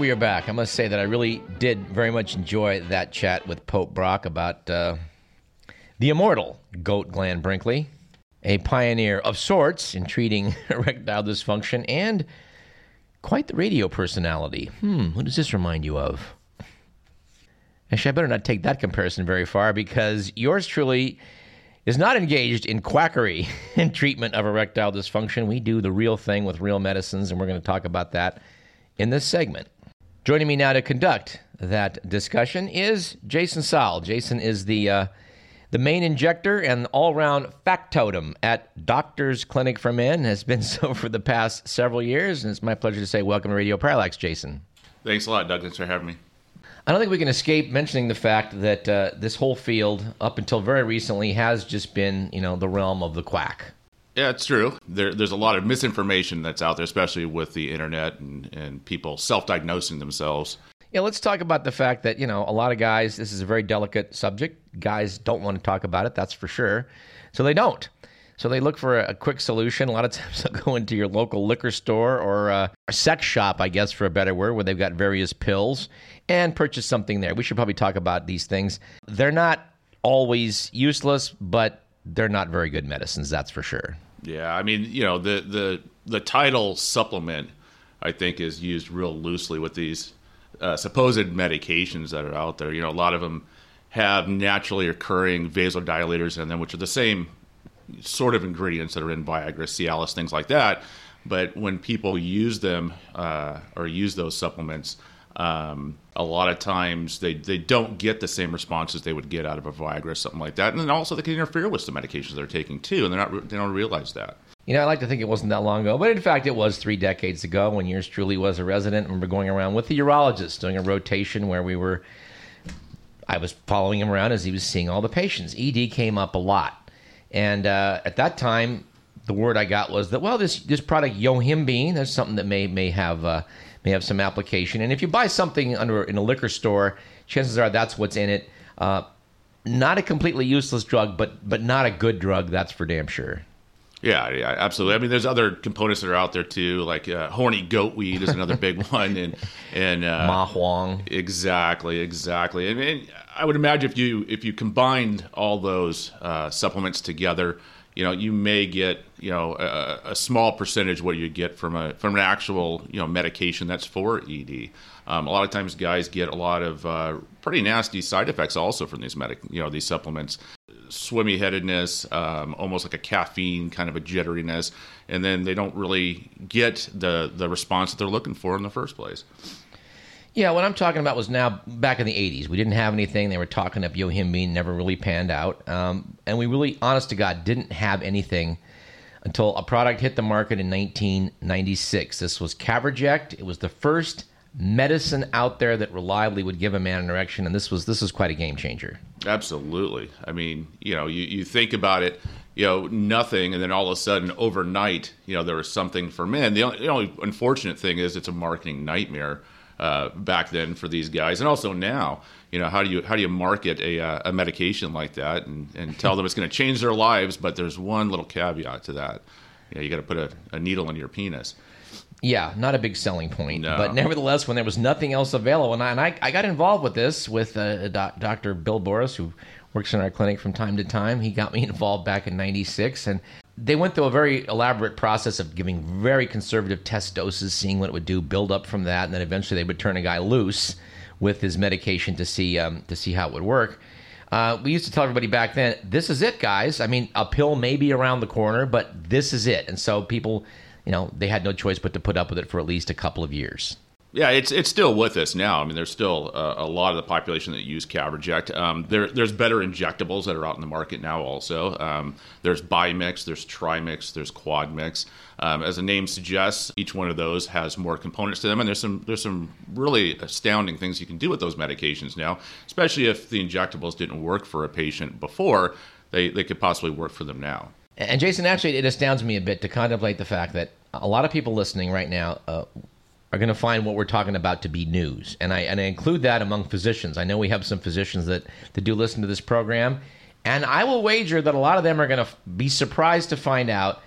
We are back. I must say that I really did very much enjoy that chat with Pope Brock about uh, the immortal goat gland Brinkley, a pioneer of sorts in treating erectile dysfunction and quite the radio personality. Hmm, who does this remind you of? Actually, I better not take that comparison very far because yours truly is not engaged in quackery and treatment of erectile dysfunction. We do the real thing with real medicines, and we're going to talk about that in this segment. Joining me now to conduct that discussion is Jason Saul. Jason is the uh, the main injector and all-round factotum at Doctors Clinic for Men. Has been so for the past several years, and it's my pleasure to say welcome to Radio Parallax, Jason. Thanks a lot, Doug. Thanks for having me. I don't think we can escape mentioning the fact that uh, this whole field, up until very recently, has just been, you know, the realm of the quack. Yeah, it's true. There, there's a lot of misinformation that's out there, especially with the internet and, and people self diagnosing themselves. Yeah, let's talk about the fact that, you know, a lot of guys, this is a very delicate subject. Guys don't want to talk about it, that's for sure. So they don't. So they look for a, a quick solution. A lot of times they'll go into your local liquor store or uh, a sex shop, I guess, for a better word, where they've got various pills and purchase something there. We should probably talk about these things. They're not always useless, but they're not very good medicines, that's for sure. Yeah, I mean, you know, the the the title supplement, I think, is used real loosely with these uh, supposed medications that are out there. You know, a lot of them have naturally occurring vasodilators in them, which are the same sort of ingredients that are in Viagra, Cialis, things like that. But when people use them uh, or use those supplements, um, a lot of times they, they don't get the same responses they would get out of a Viagra or something like that. And then also they can interfere with the medications they're taking too, and they're not they don't realize that. You know, I like to think it wasn't that long ago, but in fact, it was three decades ago when yours truly was a resident. and we are going around with the urologist doing a rotation where we were. I was following him around as he was seeing all the patients. ED came up a lot, and uh, at that time, the word I got was that well, this this product Yohimbine, that's something that may may have. Uh, may have some application. And if you buy something under in a liquor store, chances are that's what's in it. Uh, not a completely useless drug, but but not a good drug. That's for damn sure. Yeah, yeah, absolutely. I mean, there's other components that are out there too, like uh, horny goat weed is another big one, and and uh, ma huang. Exactly, exactly. And, and, I would imagine if you if you combined all those uh, supplements together, you know, you may get, you know, a, a, small percentage what you get from a from an actual, you know, medication that's for ED. Um, a lot of times, guys get a lot of uh, pretty nasty side effects also from these medic, you know, these supplements. Swimmy headedness, um, almost like a caffeine kind of a jitteriness, and then they don't really get the the response that they're looking for in the first place. Yeah, what I'm talking about was now back in the 80s. We didn't have anything. They were talking up Yohimbine, never really panned out. Um, and we really, honest to God, didn't have anything until a product hit the market in 1996. This was Caverject. It was the first medicine out there that reliably would give a man an erection, and this was this was quite a game changer. Absolutely. I mean, you know, you, you think about it, you know, nothing, and then all of a sudden, overnight, you know, there was something for men. The only, the only unfortunate thing is it's a marketing nightmare uh, back then for these guys, and also now. You know, how do you how do you market a, uh, a medication like that and, and tell them it's going to change their lives? But there's one little caveat to that. You know, you got to put a, a needle in your penis. Yeah, not a big selling point. No. But nevertheless, when there was nothing else available, and I, and I, I got involved with this with uh, doc, Dr. Bill Boris, who works in our clinic from time to time. He got me involved back in 96. And they went through a very elaborate process of giving very conservative test doses, seeing what it would do, build up from that, and then eventually they would turn a guy loose with his medication to see um, to see how it would work. Uh, we used to tell everybody back then, "This is it, guys. I mean, a pill may be around the corner, but this is it." And so people, you know, they had no choice but to put up with it for at least a couple of years. Yeah, it's it's still with us now. I mean, there's still a, a lot of the population that use Caverject. Um, there, there's better injectables that are out in the market now. Also, um, there's Bimix, there's Trimix, there's Quadmix. Um, as the name suggests, each one of those has more components to them, and there's some there's some really astounding things you can do with those medications now. Especially if the injectables didn't work for a patient before, they they could possibly work for them now. And Jason, actually, it astounds me a bit to contemplate the fact that a lot of people listening right now. Uh, are going to find what we're talking about to be news. And I, and I include that among physicians. I know we have some physicians that, that do listen to this program. And I will wager that a lot of them are going to be surprised to find out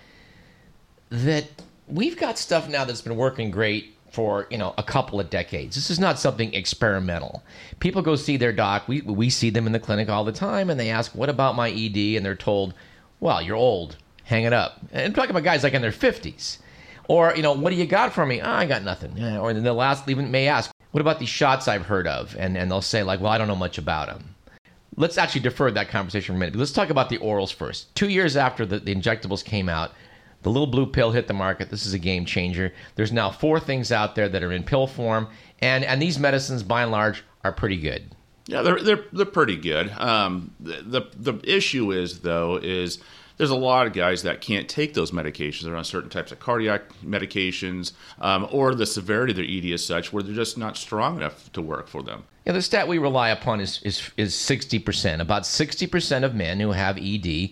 that we've got stuff now that's been working great for you know a couple of decades. This is not something experimental. People go see their doc. We we see them in the clinic all the time, and they ask, "What about my ED?" And they're told, "Well, you're old. Hang it up." And I'm talking about guys like in their 50s. Or, you know, what do you got for me? Oh, I got nothing. Or then ask, even may ask, what about these shots I've heard of? And, and they'll say, like, well, I don't know much about them. Let's actually defer that conversation for a minute. Let's talk about the orals first. Two years after the, the injectables came out, the little blue pill hit the market. This is a game changer. There's now four things out there that are in pill form, and, and these medicines, by and large, are pretty good. Yeah, they're they're they're pretty good. Um, the, the the issue is though is there's a lot of guys that can't take those medications. They're on certain types of cardiac medications, um, or the severity of their ED is such where they're just not strong enough to work for them. Yeah, the stat we rely upon is is is sixty percent. About sixty percent of men who have ED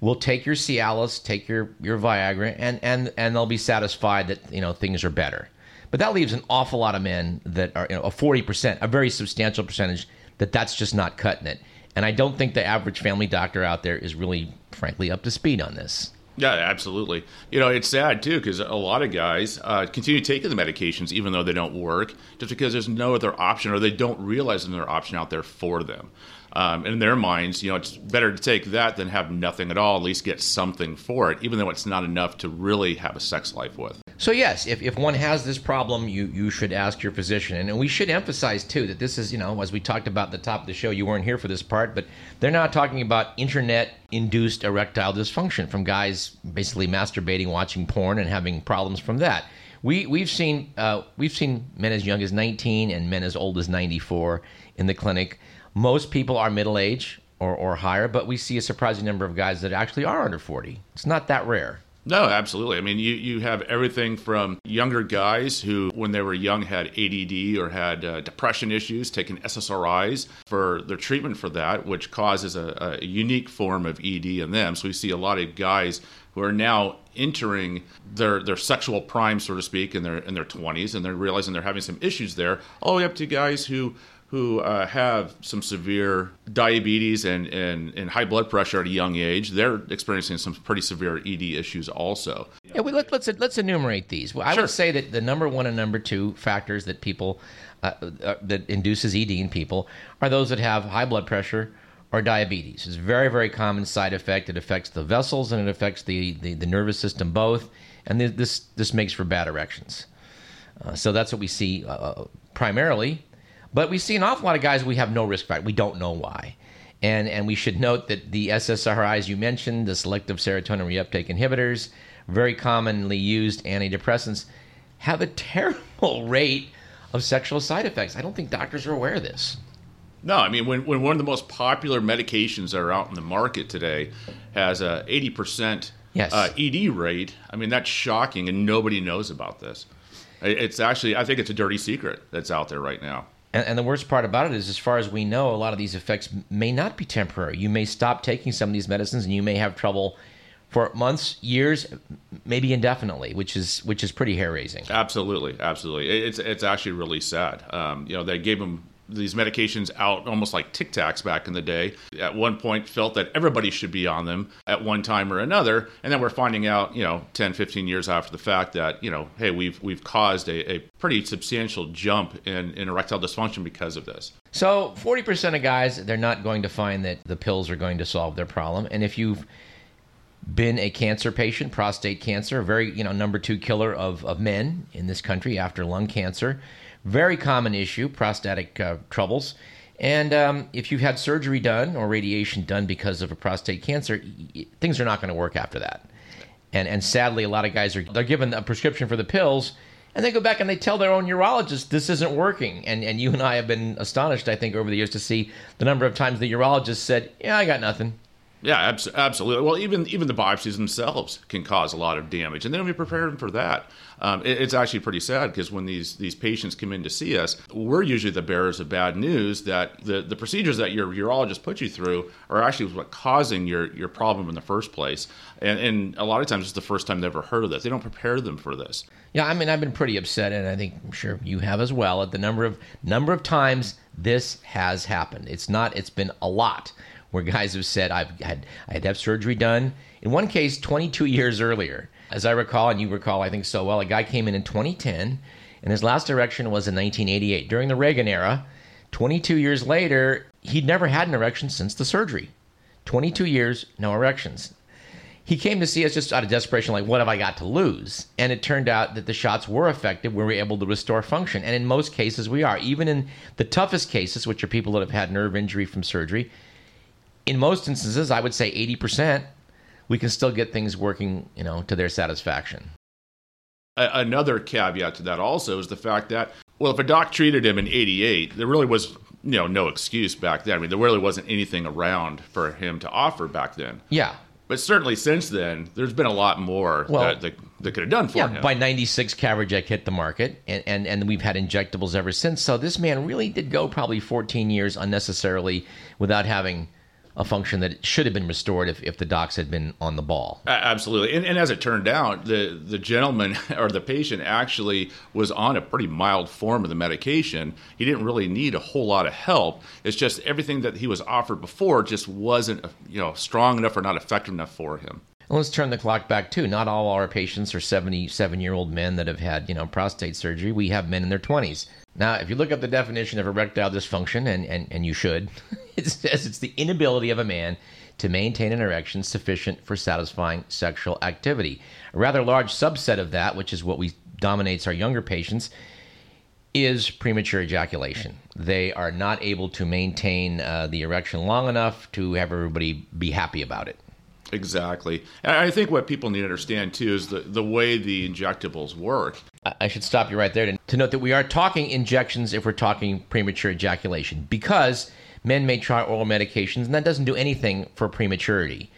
will take your Cialis, take your your Viagra, and and and they'll be satisfied that you know things are better. But that leaves an awful lot of men that are you know, a forty percent, a very substantial percentage that that's just not cutting it. And I don't think the average family doctor out there is really, frankly, up to speed on this. Yeah, absolutely. You know, it's sad too because a lot of guys uh, continue taking the medications even though they don't work, just because there's no other option or they don't realize there's another option out there for them. Um, in their minds, you know, it's better to take that than have nothing at all. At least get something for it, even though it's not enough to really have a sex life with. So yes, if, if one has this problem, you you should ask your physician, and we should emphasize too that this is you know as we talked about the top of the show, you weren't here for this part, but they're not talking about internet-induced erectile dysfunction from guys basically masturbating, watching porn, and having problems from that. We we've seen uh, we've seen men as young as 19 and men as old as 94 in the clinic. Most people are middle age or, or higher, but we see a surprising number of guys that actually are under 40. It's not that rare. No, absolutely. I mean, you, you have everything from younger guys who, when they were young, had ADD or had uh, depression issues, taking SSRIs for their treatment for that, which causes a, a unique form of ED in them. So we see a lot of guys who are now entering their their sexual prime, so to speak, in their in their 20s, and they're realizing they're having some issues there, all the way up to guys who who uh, have some severe diabetes and, and, and high blood pressure at a young age, they're experiencing some pretty severe ED issues also. Yeah, we, let, us let's, let's enumerate these. Well, I sure. would say that the number one and number two factors that people uh, uh, that induces ED in people are those that have high blood pressure or diabetes. It's a very very common side effect. It affects the vessels and it affects the, the, the nervous system both, and this this makes for bad erections. Uh, so that's what we see uh, primarily but we see an awful lot of guys we have no risk factor. We don't know why. And, and we should note that the SSRIs you mentioned, the selective serotonin reuptake inhibitors, very commonly used antidepressants, have a terrible rate of sexual side effects. I don't think doctors are aware of this. No, I mean, when, when one of the most popular medications that are out in the market today has a 80% yes. uh, ED rate, I mean, that's shocking, and nobody knows about this. It's actually, I think it's a dirty secret that's out there right now. And, and, the worst part about it is, as far as we know, a lot of these effects may not be temporary. You may stop taking some of these medicines, and you may have trouble for months, years, maybe indefinitely, which is which is pretty hair raising. Absolutely, absolutely. It's it's actually really sad. Um, you know, they gave them these medications out almost like Tic Tacs back in the day. At one point, felt that everybody should be on them at one time or another, and then we're finding out, you know, 10, 15 years after the fact that you know, hey, we've we've caused a, a pretty substantial jump in, in erectile dysfunction because of this. So, 40% of guys, they're not going to find that the pills are going to solve their problem, and if you've been a cancer patient, prostate cancer, a very you know number two killer of, of men in this country after lung cancer very common issue, prostatic uh, troubles. And um, if you've had surgery done or radiation done because of a prostate cancer, things are not going to work after that. And, and sadly, a lot of guys are they're given a prescription for the pills, and they go back and they tell their own urologist this isn't working. And and you and I have been astonished, I think, over the years to see the number of times the urologist said, "Yeah, I got nothing." Yeah, abs- absolutely. Well, even even the biopsies themselves can cause a lot of damage, and they don't be prepared for that. Um, it, it's actually pretty sad because when these these patients come in to see us, we're usually the bearers of bad news that the, the procedures that your urologist put you through are actually what causing your your problem in the first place. And, and a lot of times it's the first time they've ever heard of this. They don't prepare them for this. Yeah, I mean, I've been pretty upset, and I think I'm sure you have as well at the number of number of times this has happened. It's not. It's been a lot where guys have said I've had I had to have surgery done. In one case, 22 years earlier, as I recall, and you recall, I think so well, a guy came in in 2010, and his last erection was in 1988 during the Reagan era. 22 years later, he'd never had an erection since the surgery. 22 years, no erections. He came to see us just out of desperation, like, what have I got to lose? And it turned out that the shots were effective. We were able to restore function. And in most cases, we are. Even in the toughest cases, which are people that have had nerve injury from surgery, in most instances, I would say 80%, we can still get things working, you know, to their satisfaction. Another caveat to that also is the fact that, well, if a doc treated him in 88, there really was you know no excuse back then. I mean, there really wasn't anything around for him to offer back then. Yeah. But certainly since then, there's been a lot more well, that, that, that could have done for him. yeah, him. By 96, Caverject hit the market, and, and, and we've had injectables ever since. So this man really did go probably 14 years unnecessarily without having a function that should have been restored if, if the docs had been on the ball. Absolutely. And, and as it turned out, the, the gentleman or the patient actually was on a pretty mild form of the medication. He didn't really need a whole lot of help. It's just everything that he was offered before just wasn't you know strong enough or not effective enough for him. let's turn the clock back too. Not all our patients are 77 year old men that have had, you know, prostate surgery. We have men in their 20s. Now, if you look up the definition of erectile dysfunction, and, and, and you should, it says it's the inability of a man to maintain an erection sufficient for satisfying sexual activity. A rather large subset of that, which is what we dominates our younger patients, is premature ejaculation. They are not able to maintain uh, the erection long enough to have everybody be happy about it. Exactly. And I think what people need to understand too is the, the way the injectables work. I should stop you right there to, to note that we are talking injections if we're talking premature ejaculation because men may try oral medications and that doesn't do anything for prematurity.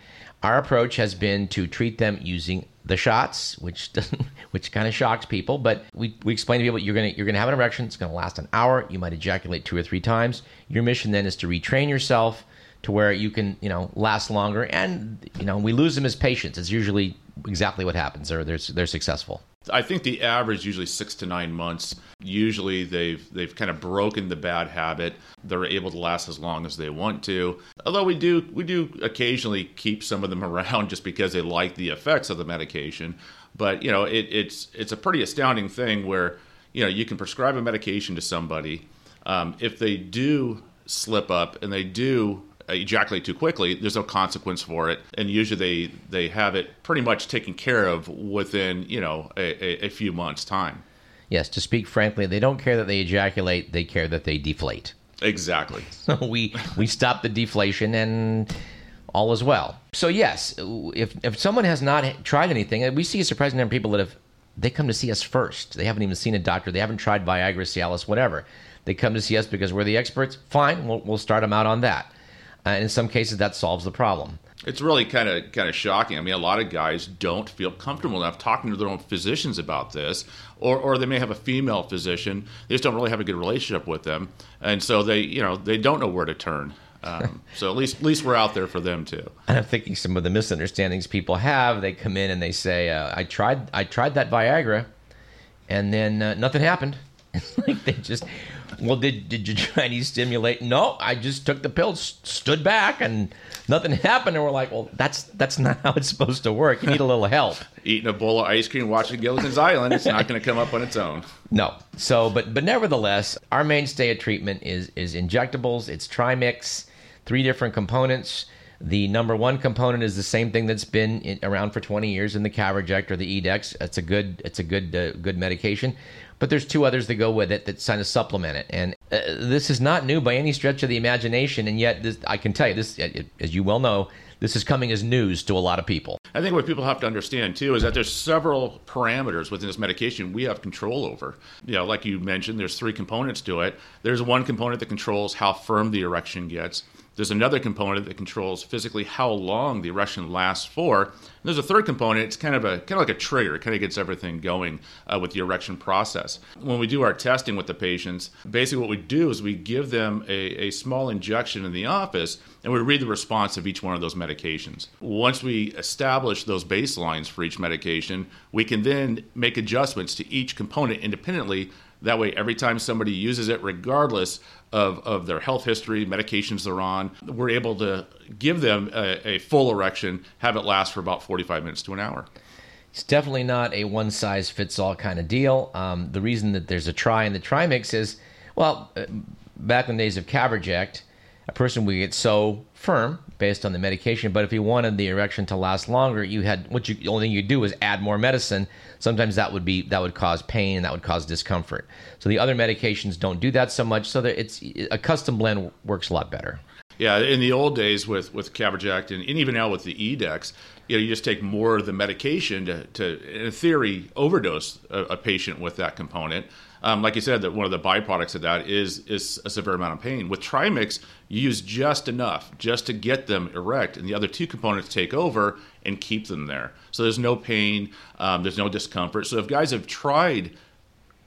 Our approach has been to treat them using the shots, which doesn't, which kind of shocks people. But we, we explain to people you're gonna you're gonna have an erection. It's gonna last an hour. You might ejaculate two or three times. Your mission then is to retrain yourself to where you can you know last longer. And you know we lose them as patients. It's usually exactly what happens. They're they're, they're successful. I think the average usually six to nine months. Usually they've they've kind of broken the bad habit. They're able to last as long as they want to. Although we do we do occasionally keep some of them around just because they like the effects of the medication. But you know it, it's it's a pretty astounding thing where you know you can prescribe a medication to somebody. Um, if they do slip up and they do ejaculate too quickly, there's no consequence for it, and usually they they have it pretty much taken care of within you know a, a, a few months' time. Yes, to speak frankly, they don't care that they ejaculate; they care that they deflate. Exactly. So we we stop the deflation and all is well. So yes, if if someone has not tried anything, we see a surprising number of people that have they come to see us first. They haven't even seen a doctor. They haven't tried Viagra, Cialis, whatever. They come to see us because we're the experts. Fine, we'll, we'll start them out on that. Uh, and in some cases, that solves the problem. It's really kind of kind of shocking. I mean, a lot of guys don't feel comfortable enough talking to their own physicians about this, or, or they may have a female physician. They just don't really have a good relationship with them, and so they you know they don't know where to turn. Um, so at least at least we're out there for them too. And I'm thinking some of the misunderstandings people have. They come in and they say, uh, "I tried I tried that Viagra, and then uh, nothing happened." like they just well, did did you try any stimulate? No, I just took the pills, stood back, and nothing happened. And we're like, well, that's that's not how it's supposed to work. You need a little help. Eating a bowl of ice cream, watching Gilligan's Island, it's not going to come up on its own. No. So, but but nevertheless, our mainstay of treatment is is injectables. It's Trimix, three different components. The number one component is the same thing that's been in, around for 20 years in the Caverject or the Edex. It's a good it's a good uh, good medication. But there's two others that go with it that kind of supplement it. And uh, this is not new by any stretch of the imagination. And yet, this, I can tell you this, as you well know, this is coming as news to a lot of people. I think what people have to understand too is that there's several parameters within this medication we have control over. You know, like you mentioned, there's three components to it. There's one component that controls how firm the erection gets. There's another component that controls physically how long the erection lasts for. And there's a third component. It's kind of a kind of like a trigger. It kind of gets everything going uh, with the erection process. When we do our testing with the patients, basically what we do is we give them a, a small injection in the office, and we read the response of each one of those medications. Once we establish those baselines for each medication, we can then make adjustments to each component independently that way, every time somebody uses it, regardless of, of their health history, medications they're on, we're able to give them a, a full erection, have it last for about 45 minutes to an hour. It's definitely not a one size fits all kind of deal. Um, the reason that there's a try in the trimix is, well, uh, back in the days of Caverject, person would get so firm based on the medication. But if you wanted the erection to last longer, you had what you the only thing you do is add more medicine. Sometimes that would be that would cause pain and that would cause discomfort. So the other medications don't do that so much. So that it's a custom blend works a lot better. Yeah, in the old days with with Caverject and, and even now with the Edex, you know, you just take more of the medication to, to in theory, overdose a, a patient with that component. Um, like you said, that one of the byproducts of that is is a severe amount of pain. With Trimix, you use just enough just to get them erect, and the other two components take over and keep them there. So there's no pain, um, there's no discomfort. So if guys have tried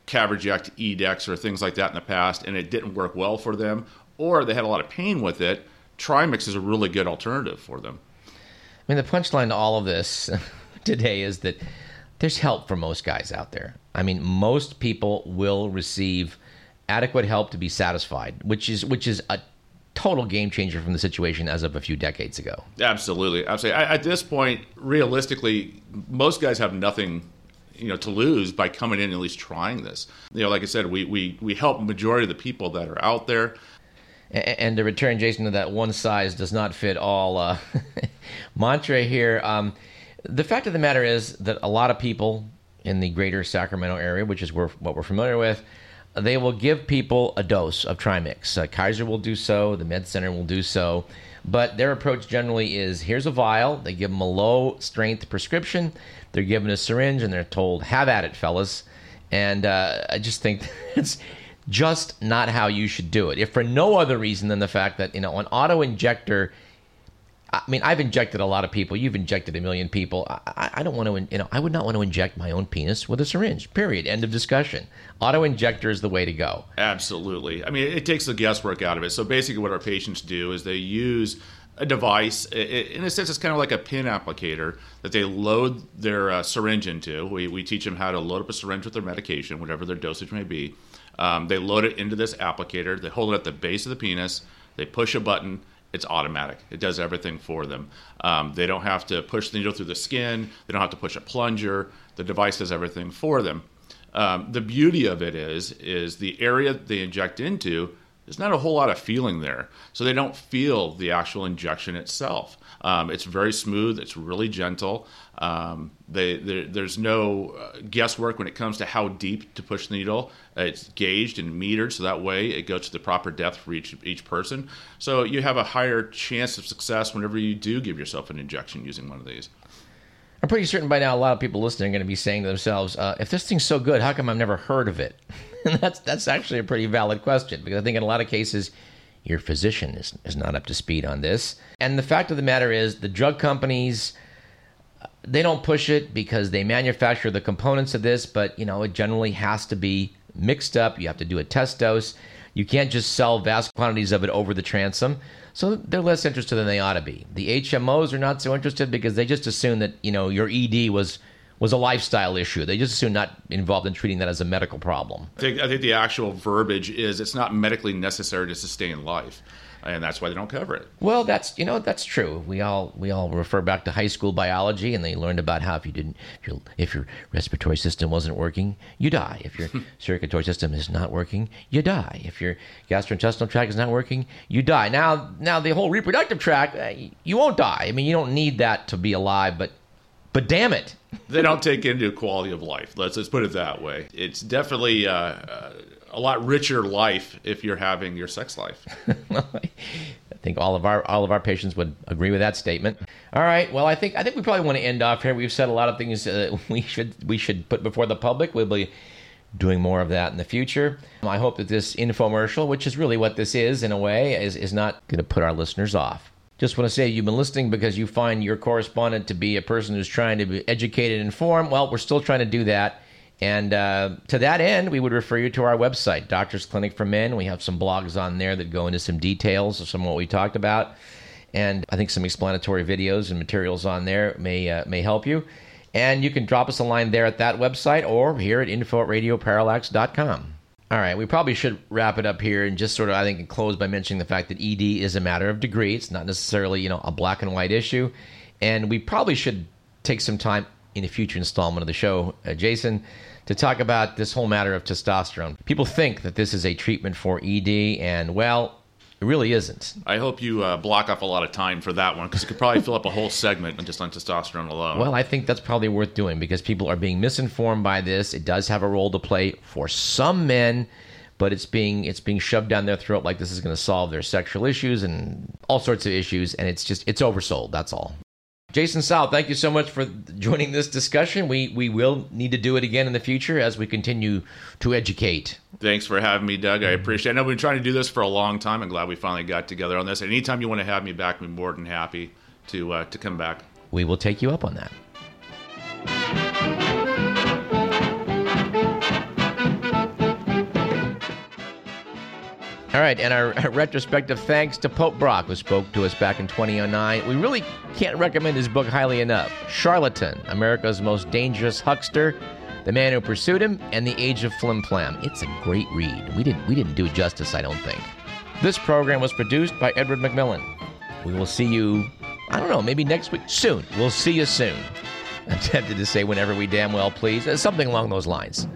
Caverject, Edex, or things like that in the past, and it didn't work well for them, or they had a lot of pain with it, Trimix is a really good alternative for them. I mean, the punchline to all of this today is that there's help for most guys out there. I mean, most people will receive adequate help to be satisfied, which is which is a total game changer from the situation as of a few decades ago. Absolutely, absolutely. At this point, realistically, most guys have nothing, you know, to lose by coming in and at least trying this. You know, like I said, we we we help the majority of the people that are out there. And to return, Jason, to that one size does not fit all uh, mantra here. Um, the fact of the matter is that a lot of people in the greater Sacramento area, which is what we're familiar with, they will give people a dose of Trimix. Uh, Kaiser will do so, the Med Center will do so, but their approach generally is here's a vial, they give them a low strength prescription, they're given a syringe, and they're told, have at it, fellas. And uh, I just think it's just not how you should do it. If for no other reason than the fact that, you know, an auto injector I mean, I've injected a lot of people. You've injected a million people. I, I, don't want to, you know, I would not want to inject my own penis with a syringe. Period. End of discussion. Auto injector is the way to go. Absolutely. I mean, it takes the guesswork out of it. So basically, what our patients do is they use a device. In a sense, it's kind of like a pin applicator that they load their uh, syringe into. We, we teach them how to load up a syringe with their medication, whatever their dosage may be. Um, they load it into this applicator. They hold it at the base of the penis. They push a button it's automatic. It does everything for them. Um, they don't have to push the needle through the skin. They don't have to push a plunger. The device does everything for them. Um, the beauty of it is, is the area they inject into. There's not a whole lot of feeling there, so they don't feel the actual injection itself. Um, it's very smooth. It's really gentle. Um, they, there's no uh, guesswork when it comes to how deep to push the needle. It's gauged and metered, so that way it goes to the proper depth for each each person. So you have a higher chance of success whenever you do give yourself an injection using one of these. I'm pretty certain by now a lot of people listening are going to be saying to themselves, uh, "If this thing's so good, how come I've never heard of it?" and that's that's actually a pretty valid question because I think in a lot of cases your physician is, is not up to speed on this. And the fact of the matter is, the drug companies uh, they don't push it because they manufacture the components of this, but you know it generally has to be mixed up. You have to do a test dose. You can't just sell vast quantities of it over the transom. So they're less interested than they ought to be. The HMOs are not so interested because they just assume that you know your ED was was a lifestyle issue. They just assume not involved in treating that as a medical problem. I think, I think the actual verbiage is it's not medically necessary to sustain life and that's why they don't cover it. Well, that's you know that's true. We all we all refer back to high school biology, and they learned about how if you didn't if your if your respiratory system wasn't working, you die. If your circulatory system is not working, you die. If your gastrointestinal tract is not working, you die. Now now the whole reproductive tract, uh, you won't die. I mean, you don't need that to be alive, but but damn it. they don't take into quality of life. Let's let's put it that way. It's definitely uh, uh, a lot richer life if you're having your sex life. I think all of our all of our patients would agree with that statement. All right. Well, I think I think we probably want to end off here. We've said a lot of things uh, we should we should put before the public. We'll be doing more of that in the future. I hope that this infomercial, which is really what this is in a way, is is not going to put our listeners off. Just want to say you've been listening because you find your correspondent to be a person who's trying to be educated and informed. Well, we're still trying to do that. And uh, to that end, we would refer you to our website, Doctors Clinic for Men. We have some blogs on there that go into some details of some of what we talked about. And I think some explanatory videos and materials on there may, uh, may help you. And you can drop us a line there at that website or here at info at radioparallax.com. All right, we probably should wrap it up here and just sort of, I think, close by mentioning the fact that ED is a matter of degree. It's not necessarily, you know, a black and white issue. And we probably should take some time in a future installment of the show, uh, Jason, to talk about this whole matter of testosterone. People think that this is a treatment for ED, and well, it really isn't. I hope you uh, block off a lot of time for that one because it could probably fill up a whole segment on just on testosterone alone. Well, I think that's probably worth doing because people are being misinformed by this. It does have a role to play for some men, but it's being it's being shoved down their throat like this is going to solve their sexual issues and all sorts of issues, and it's just it's oversold. That's all. Jason Saul, thank you so much for joining this discussion. We we will need to do it again in the future as we continue to educate. Thanks for having me, Doug. I appreciate it. I know we've been trying to do this for a long time. I'm glad we finally got together on this. anytime you want to have me back, I'm more than happy to uh, to come back. We will take you up on that. All right, and our, retrospective thanks to Pope Brock, who spoke to us back in 2009. We really can't recommend his book highly enough Charlatan, America's Most Dangerous Huckster, The Man Who Pursued Him, and The Age of Flim Flam. It's a great read. We didn't, we didn't do it justice, I don't think. This program was produced by Edward McMillan. We will see you, I don't know, maybe next week. Soon. We'll see you soon. I'm tempted to say whenever we damn well please, uh, something along those lines.